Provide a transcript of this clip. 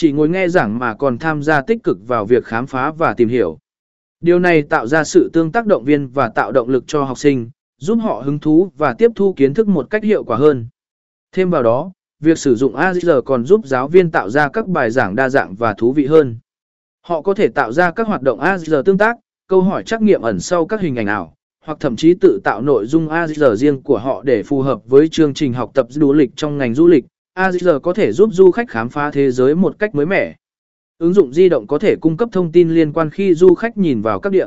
chỉ ngồi nghe giảng mà còn tham gia tích cực vào việc khám phá và tìm hiểu. Điều này tạo ra sự tương tác động viên và tạo động lực cho học sinh, giúp họ hứng thú và tiếp thu kiến thức một cách hiệu quả hơn. Thêm vào đó, việc sử dụng AR còn giúp giáo viên tạo ra các bài giảng đa dạng và thú vị hơn. Họ có thể tạo ra các hoạt động AR tương tác, câu hỏi trắc nghiệm ẩn sau các hình ảnh ảo, hoặc thậm chí tự tạo nội dung AR riêng của họ để phù hợp với chương trình học tập du lịch trong ngành du lịch. AZR có thể giúp du khách khám phá thế giới một cách mới mẻ. Ứng dụng di động có thể cung cấp thông tin liên quan khi du khách nhìn vào các địa